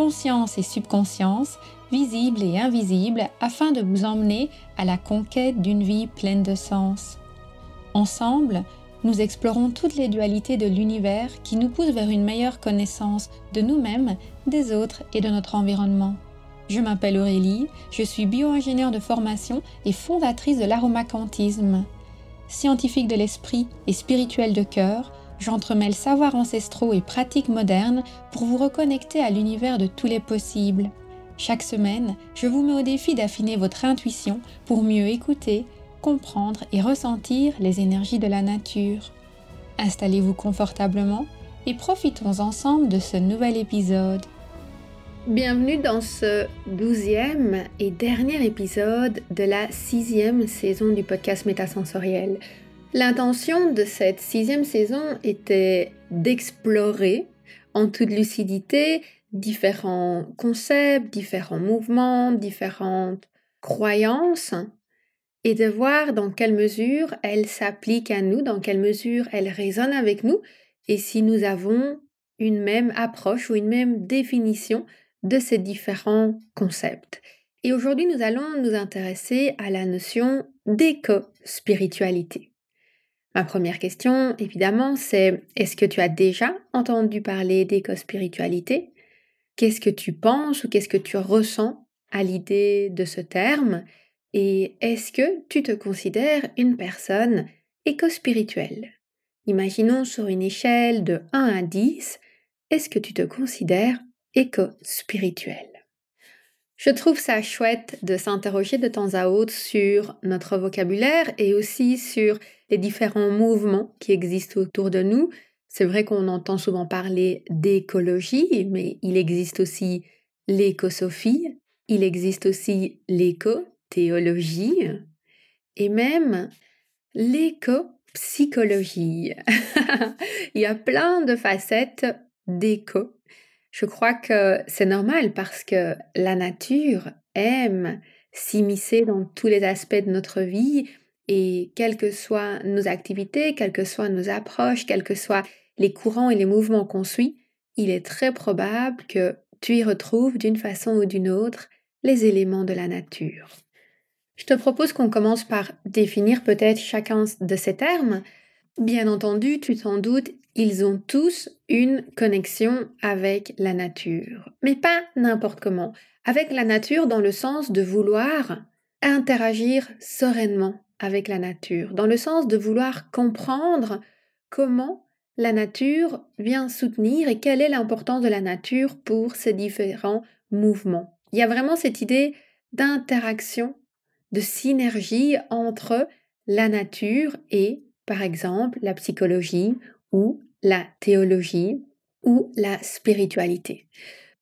conscience et subconscience, visible et invisible, afin de vous emmener à la conquête d'une vie pleine de sens. Ensemble, nous explorons toutes les dualités de l'univers qui nous poussent vers une meilleure connaissance de nous-mêmes, des autres et de notre environnement. Je m'appelle Aurélie, je suis bio-ingénieure de formation et fondatrice de l'aromacantisme scientifique de l'esprit et spirituel de cœur, j'entremêle savoirs ancestraux et pratiques modernes pour vous reconnecter à l'univers de tous les possibles. Chaque semaine, je vous mets au défi d'affiner votre intuition pour mieux écouter, comprendre et ressentir les énergies de la nature. Installez-vous confortablement et profitons ensemble de ce nouvel épisode. Bienvenue dans ce douzième et dernier épisode de la sixième saison du podcast Métasensoriel. L'intention de cette sixième saison était d'explorer en toute lucidité différents concepts, différents mouvements, différentes croyances et de voir dans quelle mesure elles s'appliquent à nous, dans quelle mesure elles résonnent avec nous et si nous avons une même approche ou une même définition de ces différents concepts. Et aujourd'hui, nous allons nous intéresser à la notion d'éco-spiritualité. Ma première question, évidemment, c'est est-ce que tu as déjà entendu parler d'éco-spiritualité? Qu'est-ce que tu penses ou qu'est-ce que tu ressens à l'idée de ce terme? Et est-ce que tu te considères une personne éco-spirituelle? Imaginons sur une échelle de 1 à 10, est-ce que tu te considères éco-spirituel. Je trouve ça chouette de s'interroger de temps à autre sur notre vocabulaire et aussi sur les différents mouvements qui existent autour de nous. C'est vrai qu'on entend souvent parler d'écologie, mais il existe aussi l'écosophie, il existe aussi l'éco-théologie et même l'éco-psychologie. il y a plein de facettes d'éco je crois que c'est normal parce que la nature aime s'immiscer dans tous les aspects de notre vie et quelles que soient nos activités, quelles que soient nos approches, quels que soient les courants et les mouvements qu'on suit, il est très probable que tu y retrouves d'une façon ou d'une autre les éléments de la nature. Je te propose qu'on commence par définir peut-être chacun de ces termes. Bien entendu, tu t'en doutes, ils ont tous une connexion avec la nature, mais pas n'importe comment, avec la nature dans le sens de vouloir interagir sereinement avec la nature, dans le sens de vouloir comprendre comment la nature vient soutenir et quelle est l'importance de la nature pour ces différents mouvements. Il y a vraiment cette idée d'interaction, de synergie entre la nature et, par exemple, la psychologie ou la théologie ou la spiritualité.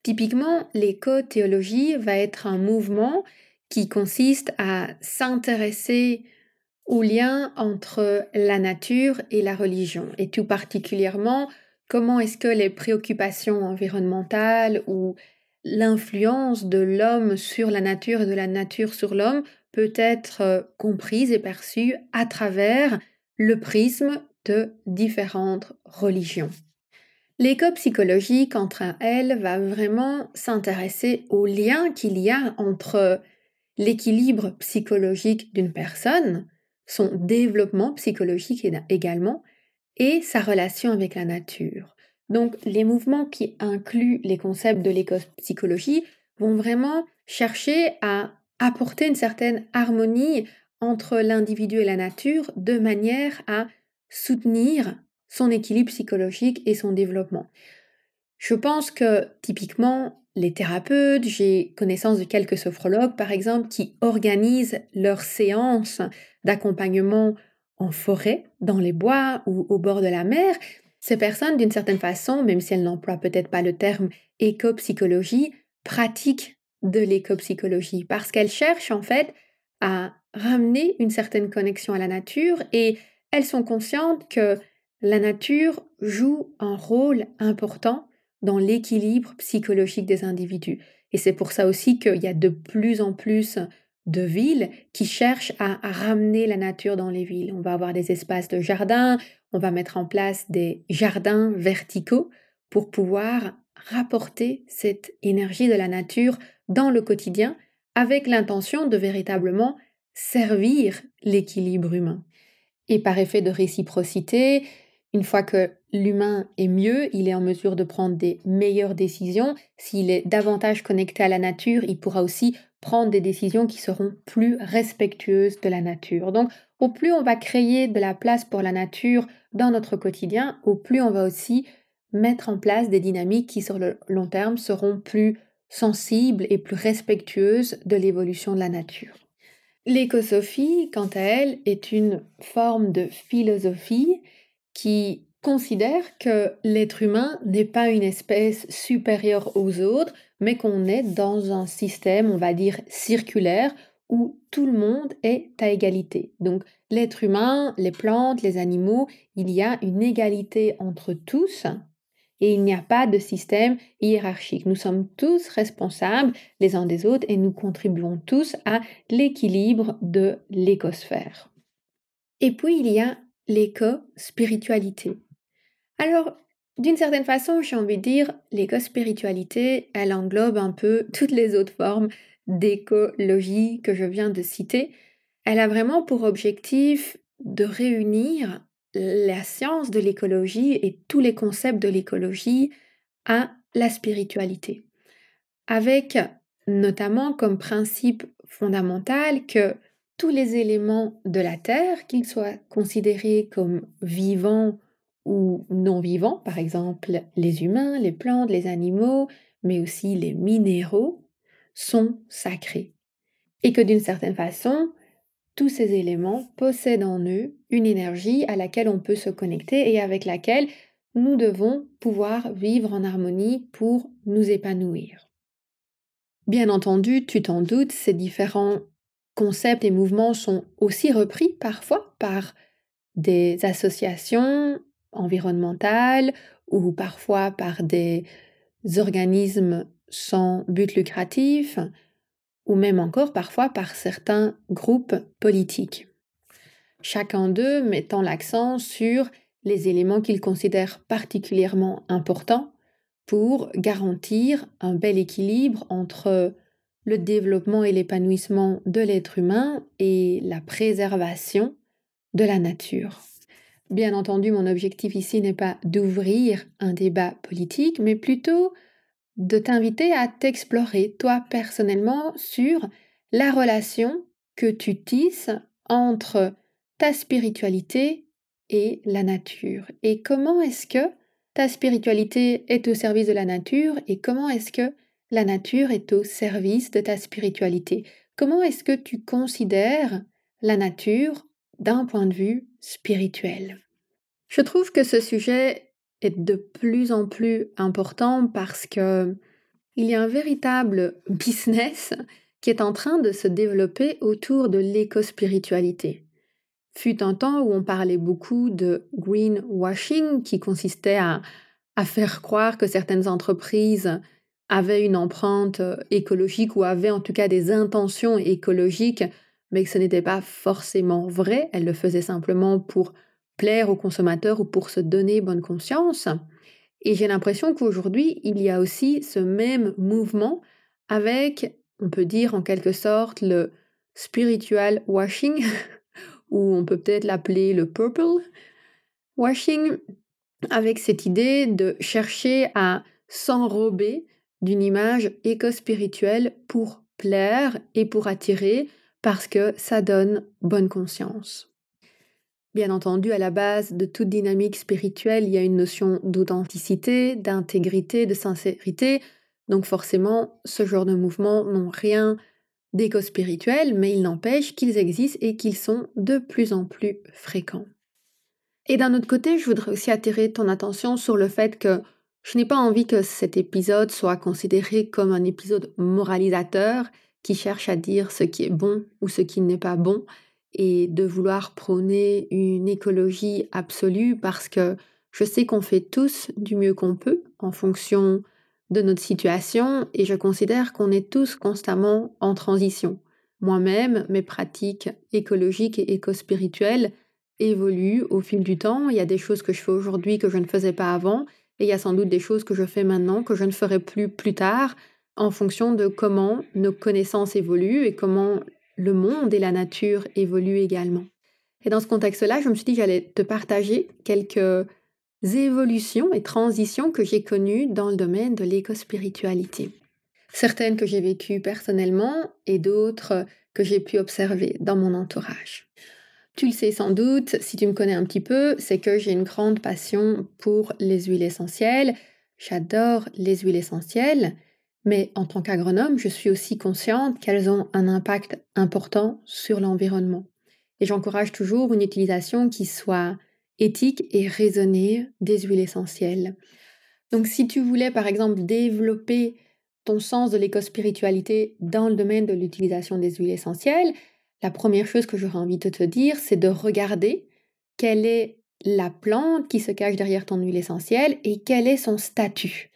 Typiquement, l'éco-théologie va être un mouvement qui consiste à s'intéresser au lien entre la nature et la religion, et tout particulièrement comment est-ce que les préoccupations environnementales ou l'influence de l'homme sur la nature et de la nature sur l'homme peut être comprise et perçue à travers le prisme de différentes religions? L'éco-psychologie, entre elle, va vraiment s'intéresser au lien qu'il y a entre l'équilibre psychologique d'une personne, son développement psychologique également, et sa relation avec la nature. Donc les mouvements qui incluent les concepts de l'éco-psychologie vont vraiment chercher à apporter une certaine harmonie entre l'individu et la nature de manière à soutenir son équilibre psychologique et son développement. Je pense que typiquement les thérapeutes, j'ai connaissance de quelques sophrologues par exemple qui organisent leurs séances d'accompagnement en forêt, dans les bois ou au bord de la mer. Ces personnes, d'une certaine façon, même si elles n'emploient peut-être pas le terme éco-psychologie, pratique de l'éco-psychologie parce qu'elles cherchent en fait à ramener une certaine connexion à la nature et elles sont conscientes que la nature joue un rôle important dans l'équilibre psychologique des individus. Et c'est pour ça aussi qu'il y a de plus en plus de villes qui cherchent à, ramener la nature dans les villes. On va avoir des espaces de jardin, on va mettre en place des jardins verticaux pour pouvoir rapporter cette énergie de la nature dans le quotidien avec l'intention de véritablement servir l'équilibre humain. Et par effet de réciprocité, une fois que l'humain est mieux, il est en mesure de prendre des meilleures décisions. S'il est davantage connecté à la nature, il pourra aussi prendre des décisions qui seront plus respectueuses de la nature. Donc, au plus on va créer de la place pour la nature dans notre quotidien, au plus on va aussi mettre en place des dynamiques qui, sur le long terme, seront plus sensibles et plus respectueuses de l'évolution de la nature. L'écosophie, quant à elle, est une forme de philosophie qui considère que l'être humain n'est pas une espèce supérieure aux autres, mais qu'on est dans un système, on va dire, circulaire où tout le monde est à égalité. Donc l'être humain, les plantes, les animaux, il y a une égalité entre tous et il n'y a pas de système hiérarchique. Nous sommes tous responsables les uns des autres et nous contribuons tous à l'équilibre de l'écosphère. Et puis il y a l'éco-spiritualité. Alors, d'une certaine façon, j'ai envie de dire, l'éco-spiritualité, elle englobe un peu toutes les autres formes d'écologie que je viens de citer. Elle a vraiment pour objectif de réunir la science de l'écologie et tous les concepts de l'écologie à la spiritualité, avec notamment comme principe fondamental que tous les éléments de la Terre, qu'ils soient considérés comme vivants ou non vivants, par exemple les humains, les plantes, les animaux, mais aussi les minéraux, sont sacrés. Et que d'une certaine façon, tous ces éléments possèdent en eux une énergie à laquelle on peut se connecter et avec laquelle nous devons pouvoir vivre en harmonie pour nous épanouir. Bien entendu, tu t'en doutes, ces différents concepts et mouvements sont aussi repris parfois par des associations environnementales ou parfois par des organismes sans but lucratif ou même encore parfois par certains groupes politiques. Chacun d'eux mettant l'accent sur les éléments qu'ils considèrent particulièrement importants pour garantir un bel équilibre entre le développement et l'épanouissement de l'être humain et la préservation de la nature. Bien entendu, mon objectif ici n'est pas d'ouvrir un débat politique, mais plutôt de t'inviter à t'explorer toi personnellement sur la relation que tu tisses entre ta spiritualité et la nature. Et comment est-ce que ta spiritualité est au service de la nature et comment est-ce que la nature est au service de ta spiritualité. Comment est-ce que tu considères la nature d'un point de vue spirituel? Je trouve que ce sujet est de plus en plus important parce que il y a un véritable business qui est en train de se développer autour de l'éco-spiritualité. Fut un temps où on parlait beaucoup de greenwashing qui consistait à, à faire croire que certaines entreprises avaient une empreinte euh, écologique ou avaient en tout cas des intentions écologiques, mais que ce n'était pas forcément vrai. Elles le faisaient simplement pour plaire aux consommateurs ou pour se donner bonne conscience. Et j'ai l'impression qu'aujourd'hui, il y a aussi ce même mouvement avec, on peut dire en quelque sorte, le spiritual washing, ou on peut peut-être l'appeler le purple washing, avec cette idée de chercher à s'enrober d'une image éco-spirituelle pour plaire et pour attirer parce que ça donne bonne conscience. Bien entendu, à la base de toute dynamique spirituelle, il y a une notion d'authenticité, d'intégrité, de sincérité. Donc forcément, ce genre de mouvements n'ont rien d'éco-spirituel, mais il n'empêche qu'ils existent et qu'ils sont de plus en plus fréquents. Et d'un autre côté, je voudrais aussi attirer ton attention sur le fait que Je n'ai pas envie que cet épisode soit considéré comme un épisode moralisateur qui cherche à dire ce qui est bon ou ce qui n'est pas bon et de vouloir prôner une écologie absolue parce que je sais qu'on fait tous du mieux qu'on peut en fonction de notre situation et je considère qu'on est tous constamment en transition. Moi-même, mes pratiques écologiques et éco-spirituelles évoluent au fil du temps. Il y a des choses que je fais aujourd'hui que je ne faisais pas avant et il y a sans doute des choses que je fais maintenant que je ne ferai plus plus tard en fonction de comment nos connaissances évoluent et comment le monde et la nature évoluent également. Et dans ce contexte-là, je me suis dit que j'allais te partager quelques évolutions et transitions que j'ai connues dans le domaine de l'éco-spiritualité. Certaines que j'ai vécues personnellement et d'autres que j'ai pu observer dans mon entourage. Tu le sais sans doute, si tu me connais un petit peu, c'est que j'ai une grande passion pour les huiles essentielles. J'adore les huiles essentielles, mais en tant qu'agronome, je suis aussi consciente qu'elles ont un impact important sur l'environnement. Et j'encourage toujours une utilisation qui soit éthique et raisonnée des huiles essentielles. Donc si tu voulais par exemple développer ton sens de l'éco-spiritualité dans le domaine de l'utilisation des huiles essentielles, la première chose que j'aurais envie de te dire, c'est de regarder quelle est la plante qui se cache derrière ton huile essentielle et quel est son statut.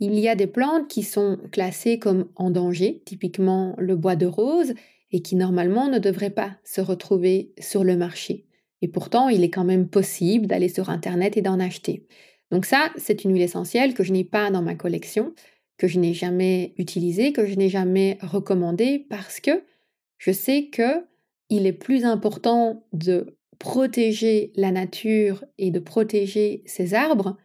Il y a des plantes qui sont classées comme en danger, typiquement le bois de rose, et qui normalement ne devraient pas se retrouver sur le marché. Et pourtant, il est quand même possible d'aller sur Internet et d'en acheter. Donc ça, c'est une huile essentielle que je n'ai pas dans ma collection, que je n'ai jamais utilisée, que je n'ai jamais recommandée parce que je sais que il est plus important de protéger la nature et de protéger ces arbres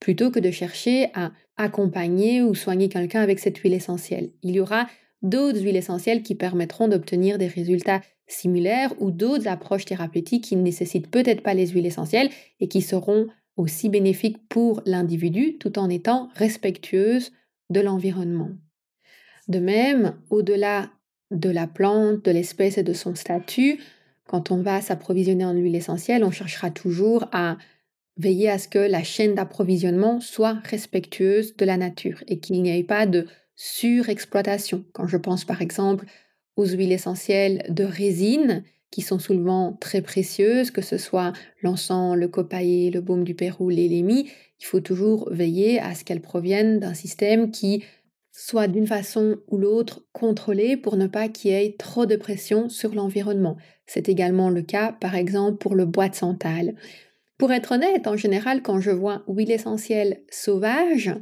plutôt que de chercher à accompagner ou soigner quelqu'un avec cette huile essentielle. Il y aura d'autres huiles essentielles qui permettront d'obtenir des résultats similaires ou d'autres approches thérapeutiques qui ne nécessitent peut-être pas les huiles essentielles et qui seront aussi bénéfiques pour l'individu tout en étant respectueuses de l'environnement. De même, au-delà de la plante, de l'espèce et de son statut, quand on va s'approvisionner en huile essentielle, on cherchera toujours à veiller à ce que la chaîne d'approvisionnement soit respectueuse de la nature et qu'il n'y ait pas de surexploitation. Quand je pense par exemple aux huiles essentielles de résine, qui sont souvent très précieuses, que ce soit l'encens, le copaillé, le baume du Pérou, l'élémie, il faut toujours veiller à ce qu'elles proviennent d'un système qui soit d'une façon ou l'autre contrôlée pour ne pas qu'il y ait trop de pression sur l'environnement. C'est également le cas, par exemple, pour le bois de santal. Pour être honnête, en général, quand je vois huile essentielle sauvage,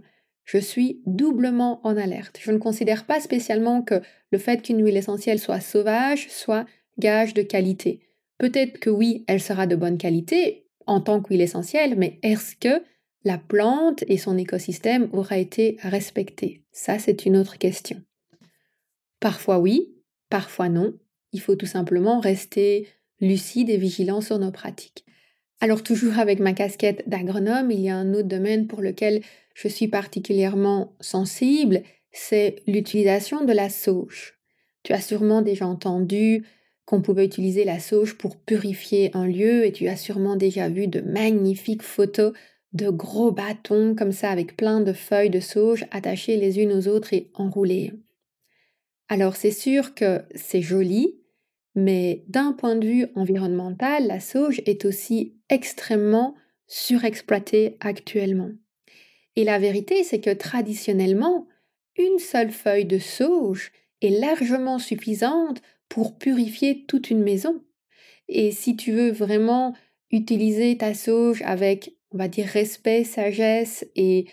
je suis doublement en alerte. Je ne considère pas spécialement que le fait qu'une huile essentielle soit sauvage soit gage de qualité. Peut-être que oui, elle sera de bonne qualité en tant qu'huile essentielle, mais est-ce que la plante et son écosystème auraient été respectés Ça, c'est une autre question. Parfois oui, parfois non. Il faut tout simplement rester lucide et vigilant sur nos pratiques. Alors toujours avec ma casquette d'agronome, il y a un autre domaine pour lequel je suis particulièrement sensible, c'est l'utilisation de la sauge. Tu as sûrement déjà entendu qu'on pouvait utiliser la sauge pour purifier un lieu et tu as sûrement déjà vu de magnifiques photos de gros bâtons comme ça avec plein de feuilles de sauge attachées les unes aux autres et enroulées. Alors c'est sûr que c'est joli, mais d'un point de vue environnemental, la sauge est aussi extrêmement surexploitée actuellement. Et la vérité, c'est que traditionnellement, une seule feuille de sauge est largement suffisante pour purifier toute une maison. Et si tu veux vraiment utiliser ta sauge avec on va dire, respect, sagesse et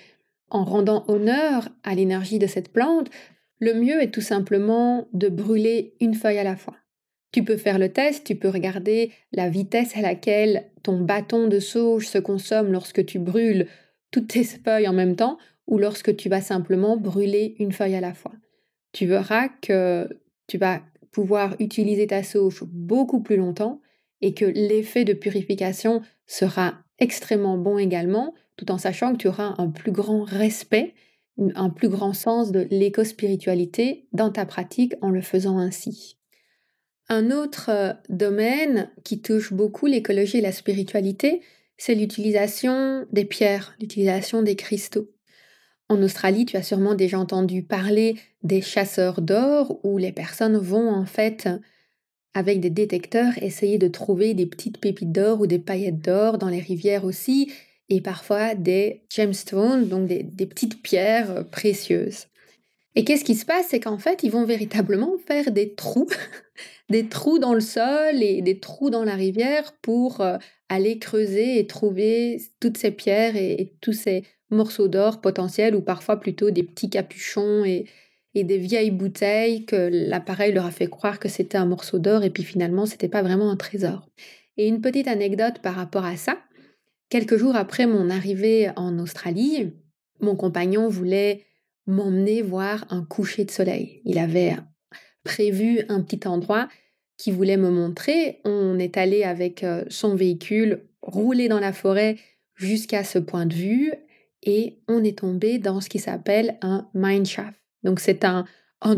en rendant honneur à l'énergie de cette plante, le mieux est tout simplement de brûler une feuille à la fois. Tu peux faire le test, tu peux regarder la vitesse à laquelle ton bâton de sauge se consomme lorsque tu brûles toutes tes feuilles en même temps ou lorsque tu vas simplement brûler une feuille à la fois. Tu verras que tu vas pouvoir utiliser ta sauge beaucoup plus longtemps et que l'effet de purification sera extrêmement bon également, tout en sachant que tu auras un plus grand respect, un plus grand sens de l'éco-spiritualité dans ta pratique en le faisant ainsi. Un autre euh, domaine qui touche beaucoup l'écologie et la spiritualité, c'est l'utilisation des pierres, l'utilisation des cristaux. En Australie, tu as sûrement déjà entendu parler des chasseurs d'or où les personnes vont en fait avec des détecteurs essayer de trouver des petites pépites d'or ou des paillettes d'or dans les rivières aussi et parfois des gemstones, donc des, petites pierres euh, précieuses. Et qu'est-ce qui se passe? C'est qu'en fait, ils vont véritablement faire des trous, des trous dans le sol et des trous dans la rivière pour euh, aller creuser et trouver toutes ces pierres et, tous ces morceaux d'or potentiels ou parfois plutôt des petits capuchons et, et des vieilles bouteilles que l'appareil leur a fait croire que c'était un morceau d'or et puis finalement c'était pas vraiment un trésor. Et une petite anecdote par rapport à ça, Quelques jours après mon arrivée en Australie, mon compagnon voulait m'emmener voir un coucher de soleil. Il avait prévu un petit endroit qu'il voulait me montrer. On est allé avec euh, son véhicule rouler dans la forêt jusqu'à ce point de vue et on est tombé dans ce qui s'appelle un mine shaft. Donc c'est un,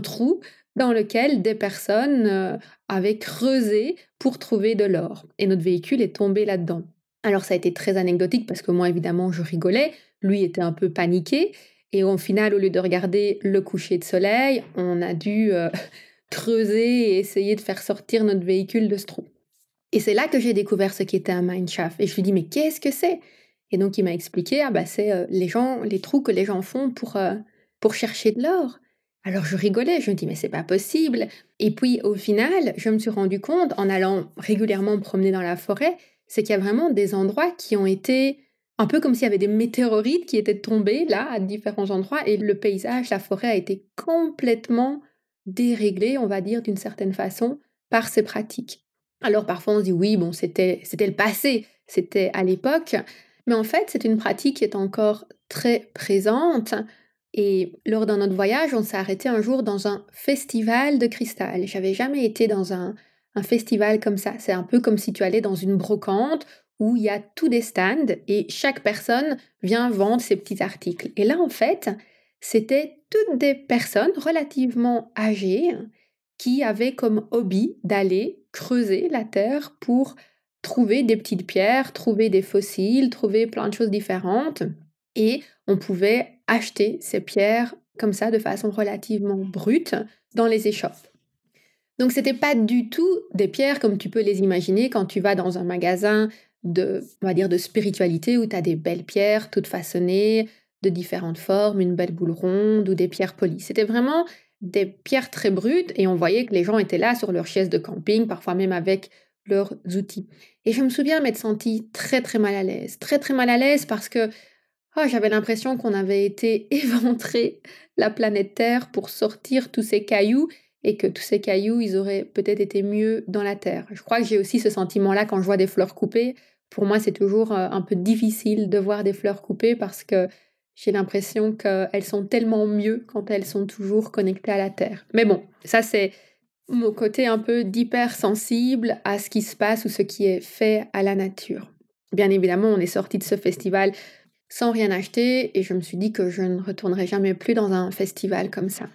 trou dans lequel des personnes euh, avaient creusé pour trouver de l'or. Et notre véhicule est tombé là-dedans. Alors ça a été très anecdotique parce que moi évidemment je rigolais, lui était un peu paniqué et au final au lieu de regarder le coucher de soleil, on a dû euh, creuser et essayer de faire sortir notre véhicule de ce trou. Et c'est là que j'ai découvert ce qu'était un mineshaft et je lui dis mais qu'est-ce que c'est? Et donc il m'a expliqué ah bah c'est euh, les gens les trous que les gens font pour pour chercher de l'or. Alors je rigolais, je me dis mais c'est pas possible. Et puis au final, je me suis rendu compte en allant régulièrement me promener dans la forêt c'est qu'il y a vraiment des endroits qui ont été un peu comme s'il y avait des météorites qui étaient tombés là à différents endroits et le paysage, la forêt a été complètement déréglé, on va dire d'une certaine façon, par ces pratiques. Alors parfois on se dit oui, bon, c'était c'était le passé, c'était à l'époque, mais en fait, c'est une pratique qui est encore très présente et lors d'un autre voyage, on s'est arrêté un jour dans un festival de cristal. J'avais jamais été dans un un festival comme ça. C'est un peu comme si tu allais dans une brocante où il y a tous des stands et chaque personne vient vendre ses petits articles. Et là, en fait, c'était toutes des personnes relativement âgées qui avaient comme hobby d'aller creuser la terre pour trouver des petites pierres, trouver des fossiles, trouver plein de choses différentes. Et on pouvait acheter ces pierres comme ça de façon relativement brute dans les échoppes. Donc c'était pas du tout des pierres comme tu peux les imaginer quand tu vas dans un magasin de, on va dire, de spiritualité où tu as des belles pierres toutes façonnées, de différentes formes, une belle boule ronde ou des pierres polies. C'était vraiment des pierres très brutes et on voyait que les gens étaient là sur leur chaise de camping, parfois même avec leurs outils. Et je me souviens m'être sentie très très mal à l'aise, très très mal à l'aise parce que oh, j'avais l'impression qu'on avait été éventré la planète Terre pour sortir tous ces cailloux et que tous ces cailloux, ils auraient peut-être été mieux dans la terre. Je crois que j'ai aussi ce sentiment-là quand je vois des fleurs coupées. Pour moi, c'est toujours euh, un peu difficile de voir des fleurs coupées parce que j'ai l'impression qu'elles sont tellement mieux quand elles sont toujours connectées à la terre. Mais bon, ça c'est mon côté un peu d'hypersensible à ce qui se passe ou ce qui est fait à la nature. Bien évidemment, on est sorti de ce festival sans rien acheter et je me suis dit que je ne retournerai jamais plus dans un festival comme ça.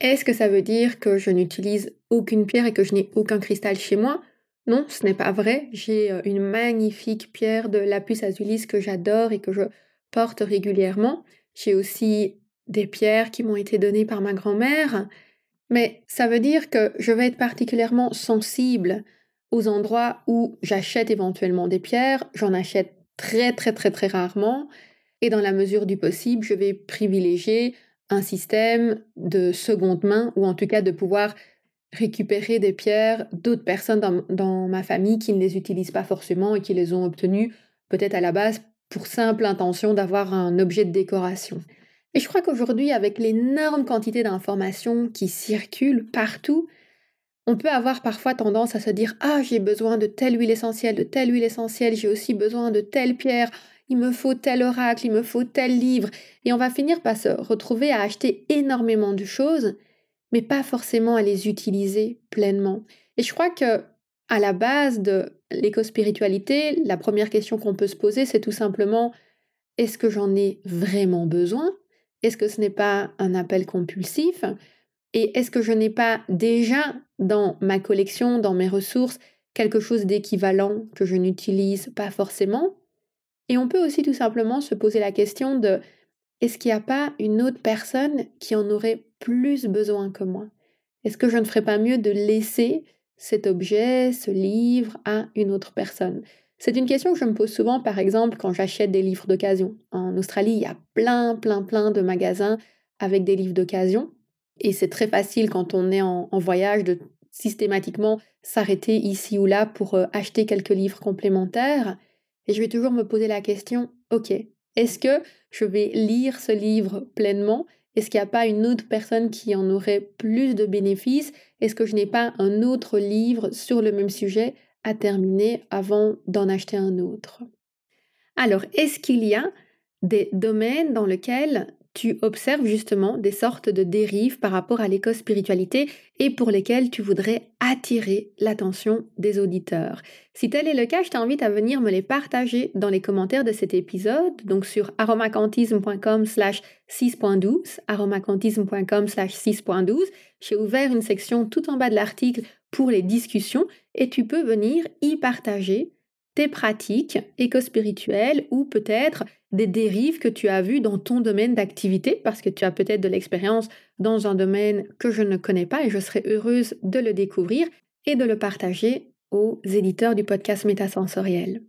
Est-ce que ça veut dire que je n'utilise aucune pierre et que je n'ai aucun cristal chez moi? Non, ce n'est pas vrai. J'ai euh, une magnifique pierre de lapis azulis que j'adore et que je porte régulièrement. J'ai aussi des pierres qui m'ont été données par ma grand-mère. Mais ça veut dire que je vais être particulièrement sensible aux endroits où j'achète éventuellement des pierres. J'en achète très très très très rarement. Et dans la mesure du possible, je vais privilégier un système de seconde main, ou en tout cas de pouvoir récupérer des pierres d'autres personnes dans, ma famille qui ne les utilisent pas forcément et qui les ont obtenues peut-être à la base pour simple intention d'avoir un objet de décoration. Et je crois qu'aujourd'hui, avec l'énorme quantité d'informations qui circulent partout, on peut avoir parfois tendance à se dire Ah, j'ai besoin de telle huile essentielle, de telle huile essentielle, j'ai aussi besoin de telle pierre, il me faut tel oracle, il me faut tel livre, et on va finir par se retrouver à acheter énormément de choses, mais pas forcément à les utiliser pleinement. Et je crois que à la base de l'éco-spiritualité, la première question qu'on peut se poser, c'est tout simplement est-ce que j'en ai vraiment besoin? Est-ce que ce n'est pas un appel compulsif? Et est-ce que je n'ai pas déjà dans ma collection, dans mes ressources, quelque chose d'équivalent que je n'utilise pas forcément? Et on peut aussi tout simplement se poser la question de est-ce qu'il n'y a pas une autre personne qui en aurait plus besoin que moi? Est-ce que je ne ferais pas mieux de laisser cet objet, ce livre à une autre personne? C'est une question que je me pose souvent, par exemple, quand j'achète des livres d'occasion. En Australie, il y a plein, plein, plein de magasins avec des livres d'occasion. Et c'est très facile quand on est en, voyage de systématiquement s'arrêter ici ou là pour euh, acheter quelques livres complémentaires. Et je vais toujours me poser la question, ok, est-ce que je vais lire ce livre pleinement? Est-ce qu'il n'y a pas une autre personne qui en aurait plus de bénéfices? Est-ce que je n'ai pas un autre livre sur le même sujet à terminer avant d'en acheter un autre? Alors, est-ce qu'il y a des domaines dans lesquels tu observes justement des sortes de dérives par rapport à l'éco-spiritualité et pour lesquelles tu voudrais attirer l'attention des auditeurs. Si tel est le cas, je t'invite à venir me les partager dans les commentaires de cet épisode, donc sur aromacantisme.com slash 6.12, aromacantisme.com slash 6.12. J'ai ouvert une section tout en bas de l'article pour les discussions et tu peux venir y partager tes pratiques éco-spirituelles ou peut-être des dérives que tu as vues dans ton domaine d'activité, parce que tu as peut-être de l'expérience dans un domaine que je ne connais pas et je serais heureuse de le découvrir et de le partager aux éditeurs du podcast Métasensoriel.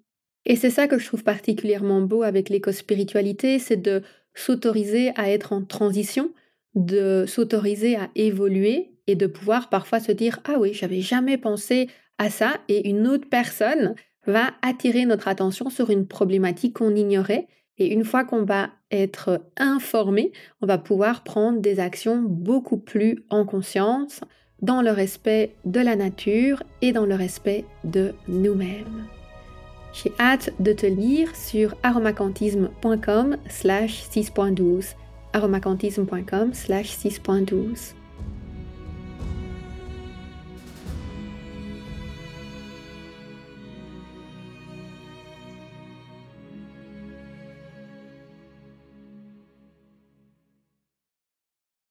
Et c'est ça que je trouve particulièrement beau avec l'éco-spiritualité, c'est de s'autoriser à être en transition, de s'autoriser à évoluer et de pouvoir parfois se dire Ah oui, j'avais jamais pensé à ça et une autre personne va attirer notre attention sur une problématique qu'on ignorait. Et une fois qu'on va être informé, on va pouvoir prendre des actions beaucoup plus en conscience, dans le respect de la nature et dans le respect de nous-mêmes. J'ai hâte de te lire sur aromacantisme.com slash 6.12 aromacantisme.com slash 6.12